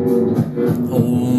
Oh.